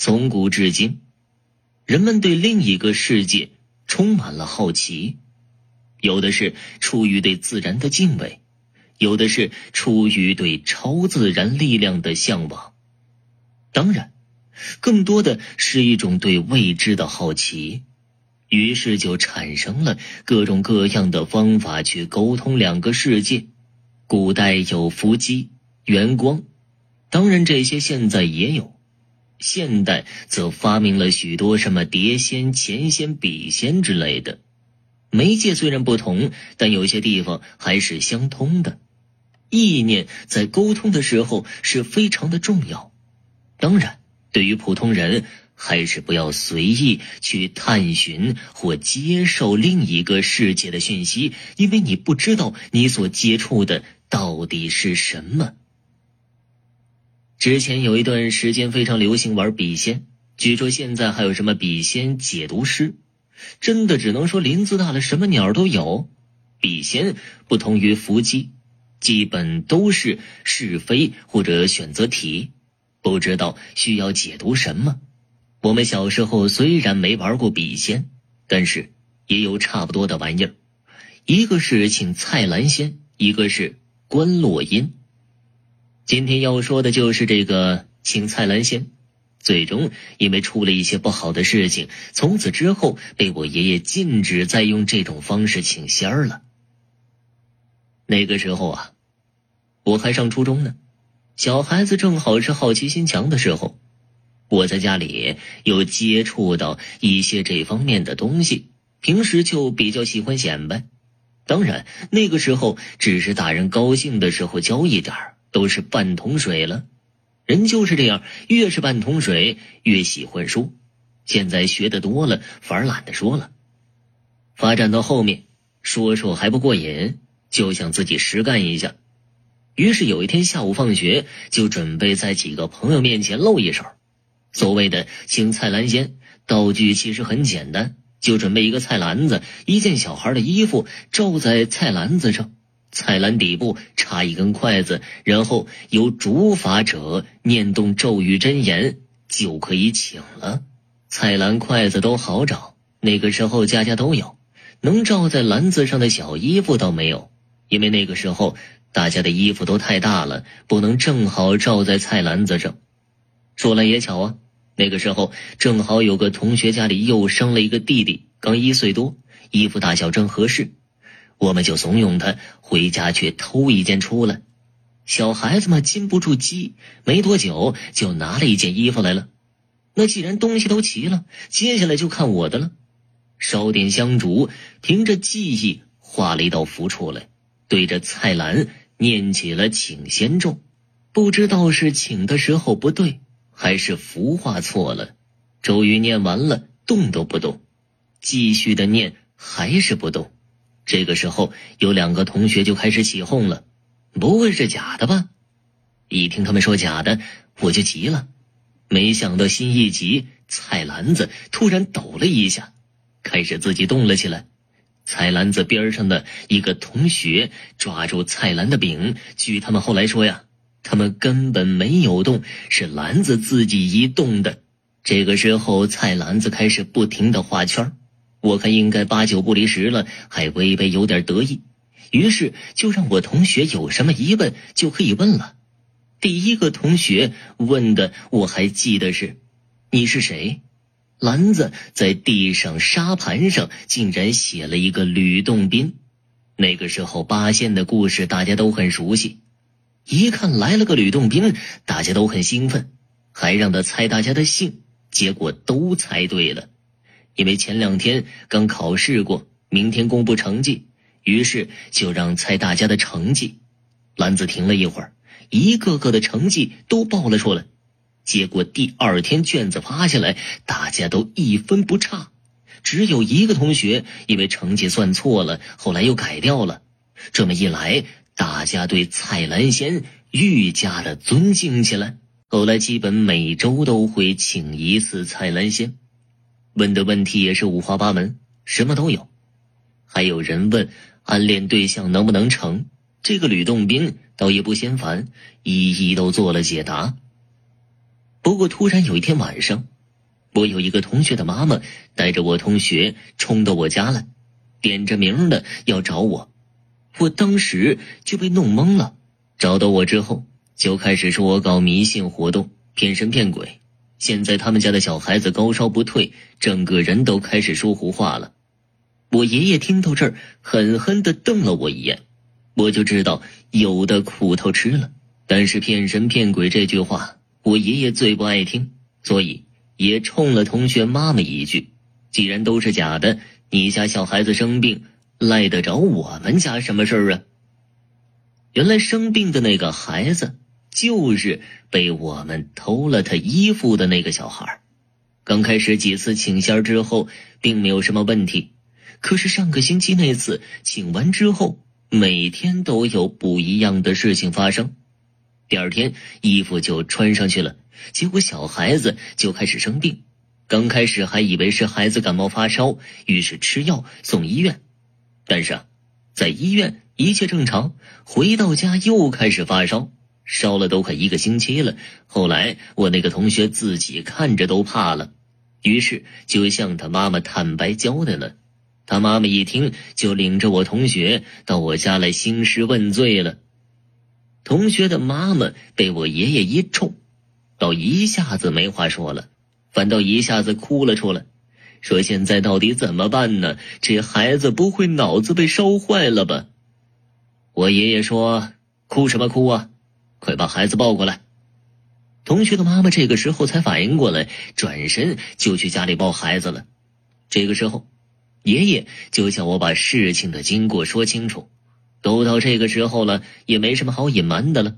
从古至今，人们对另一个世界充满了好奇，有的是出于对自然的敬畏，有的是出于对超自然力量的向往，当然，更多的是一种对未知的好奇。于是就产生了各种各样的方法去沟通两个世界。古代有伏击、元光，当然这些现在也有。现代则发明了许多什么碟仙、钱仙、笔仙之类的，媒介虽然不同，但有些地方还是相通的。意念在沟通的时候是非常的重要。当然，对于普通人，还是不要随意去探寻或接受另一个世界的讯息，因为你不知道你所接触的到底是什么。之前有一段时间非常流行玩笔仙，据说现在还有什么笔仙解读师，真的只能说林子大了什么鸟都有。笔仙不同于伏击，基本都是是非或者选择题，不知道需要解读什么。我们小时候虽然没玩过笔仙，但是也有差不多的玩意儿，一个是请蔡澜仙，一个是观落音。今天要说的就是这个请蔡兰仙，最终因为出了一些不好的事情，从此之后被我爷爷禁止再用这种方式请仙儿了。那个时候啊，我还上初中呢，小孩子正好是好奇心强的时候，我在家里有接触到一些这方面的东西，平时就比较喜欢显摆。当然，那个时候只是大人高兴的时候教一点儿。都是半桶水了，人就是这样，越是半桶水越喜欢说。现在学的多了，反而懒得说了。发展到后面，说说还不过瘾，就想自己实干一下。于是有一天下午放学，就准备在几个朋友面前露一手。所谓的请菜篮仙，道具其实很简单，就准备一个菜篮子，一件小孩的衣服，罩在菜篮子上。菜篮底部插一根筷子，然后由主法者念动咒语真言，就可以请了。菜篮、筷子都好找，那个时候家家都有。能罩在篮子上的小衣服倒没有，因为那个时候大家的衣服都太大了，不能正好罩在菜篮子上。说来也巧啊，那个时候正好有个同学家里又生了一个弟弟，刚一岁多，衣服大小正合适。我们就怂恿他回家去偷一件出来。小孩子嘛，禁不住急，没多久就拿了一件衣服来了。那既然东西都齐了，接下来就看我的了。烧点香烛，凭着记忆画了一道符出来，对着菜篮念起了请仙咒。不知道是请的时候不对，还是符画错了。咒语念完了，动都不动，继续的念还是不动。这个时候，有两个同学就开始起哄了：“不会是假的吧？”一听他们说假的，我就急了。没想到心一急，菜篮子突然抖了一下，开始自己动了起来。菜篮子边上的一个同学抓住菜篮的柄，据他们后来说呀，他们根本没有动，是篮子自己移动的。这个时候，菜篮子开始不停的画圈我看应该八九不离十了，还微微有点得意，于是就让我同学有什么疑问就可以问了。第一个同学问的我还记得是：“你是谁？”篮子在地上沙盘上竟然写了一个吕洞宾。那个时候八仙的故事大家都很熟悉，一看来了个吕洞宾，大家都很兴奋，还让他猜大家的姓，结果都猜对了。因为前两天刚考试过，明天公布成绩，于是就让猜大家的成绩。篮子停了一会儿，一个个的成绩都报了出来。结果第二天卷子发下来，大家都一分不差，只有一个同学因为成绩算错了，后来又改掉了。这么一来，大家对蔡兰仙愈加的尊敬起来。后来基本每周都会请一次蔡兰仙。问的问题也是五花八门，什么都有。还有人问暗恋对象能不能成，这个吕洞宾倒也不嫌烦，一一都做了解答。不过突然有一天晚上，我有一个同学的妈妈带着我同学冲到我家来，点着名的要找我，我当时就被弄懵了。找到我之后，就开始说我搞迷信活动，骗神骗鬼。现在他们家的小孩子高烧不退，整个人都开始说胡话了。我爷爷听到这儿，狠狠的瞪了我一眼，我就知道有的苦头吃了。但是骗神骗鬼这句话，我爷爷最不爱听，所以也冲了同学妈妈一句：“既然都是假的，你家小孩子生病，赖得着我们家什么事儿啊？”原来生病的那个孩子，就是被我们偷了他衣服的那个小孩。刚开始几次请仙之后，并没有什么问题。可是上个星期那次请完之后，每天都有不一样的事情发生。第二天衣服就穿上去了，结果小孩子就开始生病。刚开始还以为是孩子感冒发烧，于是吃药送医院。但是啊，在医院一切正常，回到家又开始发烧，烧了都快一个星期了。后来我那个同学自己看着都怕了，于是就向他妈妈坦白交代了。他妈妈一听，就领着我同学到我家来兴师问罪了。同学的妈妈被我爷爷一冲，倒一下子没话说了，反倒一下子哭了出来，说：“现在到底怎么办呢？这孩子不会脑子被烧坏了吧？”我爷爷说：“哭什么哭啊？快把孩子抱过来。”同学的妈妈这个时候才反应过来，转身就去家里抱孩子了。这个时候。爷爷就叫我把事情的经过说清楚，都到这个时候了，也没什么好隐瞒的了，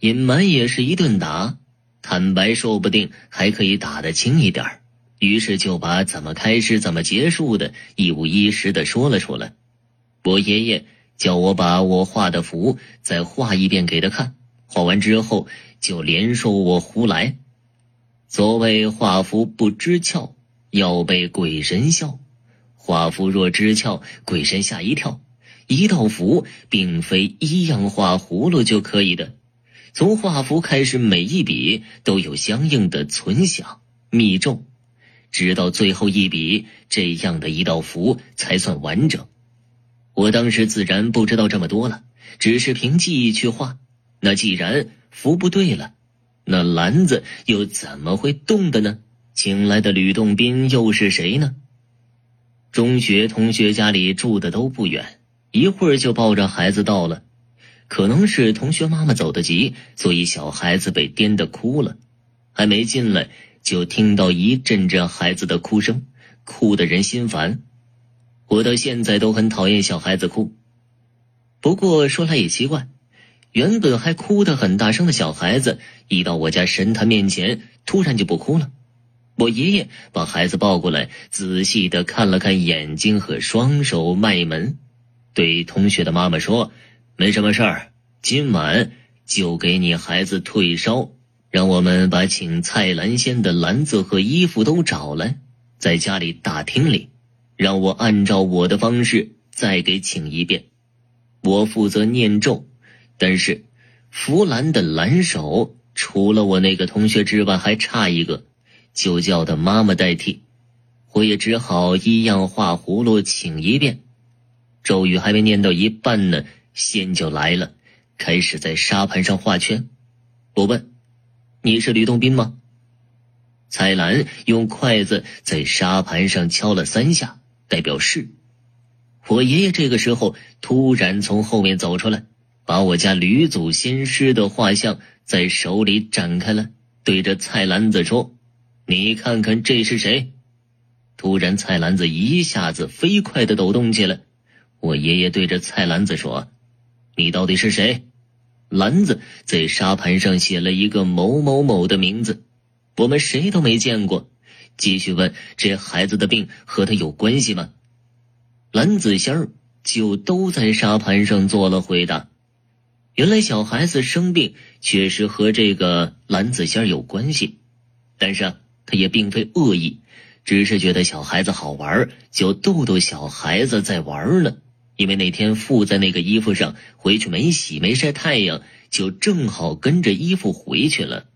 隐瞒也是一顿打，坦白说不定还可以打得轻一点于是就把怎么开始、怎么结束的一五一十的说了出来。我爷爷叫我把我画的符再画一遍给他看，画完之后就连说我胡来。所谓画符不知窍，要被鬼神笑。画符若知窍，鬼神吓一跳。一道符并非一样画葫芦就可以的，从画符开始，每一笔都有相应的存想密咒，直到最后一笔，这样的一道符才算完整。我当时自然不知道这么多了，只是凭记忆去画。那既然符不对了，那篮子又怎么会动的呢？请来的吕洞宾又是谁呢？中学同学家里住的都不远，一会儿就抱着孩子到了。可能是同学妈妈走得急，所以小孩子被颠得哭了。还没进来，就听到一阵阵孩子的哭声，哭得人心烦。我到现在都很讨厌小孩子哭。不过说来也奇怪，原本还哭得很大声的小孩子，一到我家神坛面前，突然就不哭了。我爷爷把孩子抱过来，仔细的看了看眼睛和双手脉门，对同学的妈妈说：“没什么事儿，今晚就给你孩子退烧，让我们把请蔡兰仙的篮子和衣服都找来，在家里大厅里，让我按照我的方式再给请一遍。我负责念咒，但是弗兰的蓝手除了我那个同学之外，还差一个。”就叫他妈妈代替，我也只好一样画葫芦请一遍。咒语还没念到一半呢，仙就来了，开始在沙盘上画圈。我问：“你是吕洞宾吗？”彩兰用筷子在沙盘上敲了三下，代表是。我爷爷这个时候突然从后面走出来，把我家吕祖先师的画像在手里展开了，对着菜篮子说。你看看这是谁？突然，菜篮子一下子飞快的抖动起来。我爷爷对着菜篮子说：“你到底是谁？”篮子在沙盘上写了一个某某某的名字，我们谁都没见过。继续问：“这孩子的病和他有关系吗？”蓝子仙儿就都在沙盘上做了回答。原来小孩子生病确实和这个蓝子仙有关系，但是。啊他也并非恶意，只是觉得小孩子好玩，就逗逗小孩子在玩呢。因为那天附在那个衣服上，回去没洗没晒太阳，就正好跟着衣服回去了。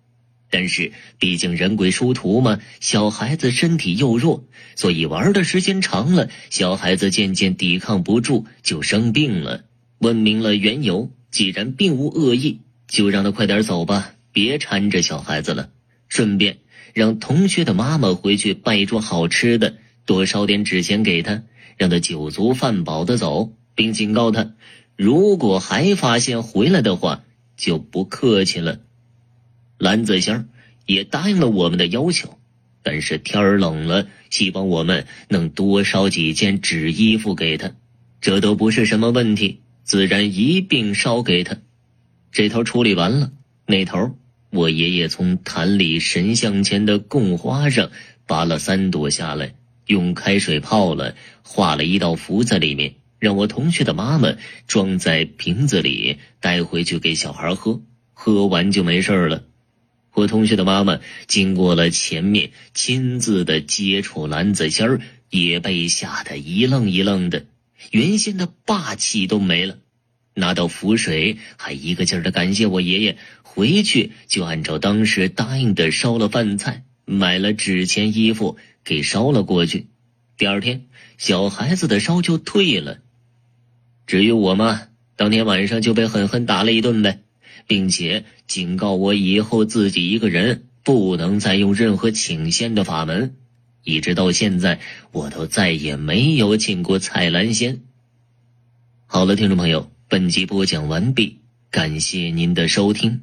但是毕竟人鬼殊途嘛，小孩子身体又弱，所以玩的时间长了，小孩子渐渐抵抗不住，就生病了。问明了缘由，既然并无恶意，就让他快点走吧，别缠着小孩子了。顺便让同学的妈妈回去拜桌好吃的，多烧点纸钱给他，让他酒足饭饱的走，并警告他，如果还发现回来的话，就不客气了。蓝子仙也答应了我们的要求，但是天冷了，希望我们能多烧几件纸衣服给他，这都不是什么问题，自然一并烧给他。这头处理完了，那头我爷爷从坛里神像前的供花上拔了三朵下来，用开水泡了，画了一道符在里面，让我同学的妈妈装在瓶子里带回去给小孩喝，喝完就没事了。我同学的妈妈经过了前面亲自的接触，蓝子仙儿也被吓得一愣一愣的，原先的霸气都没了。拿到符水，还一个劲儿的感谢我爷爷。回去就按照当时答应的烧了饭菜，买了纸钱、衣服给烧了过去。第二天，小孩子的烧就退了。至于我嘛，当天晚上就被狠狠打了一顿呗。并且警告我以后自己一个人不能再用任何请仙的法门，一直到现在我都再也没有请过彩兰仙。好了，听众朋友，本集播讲完毕，感谢您的收听。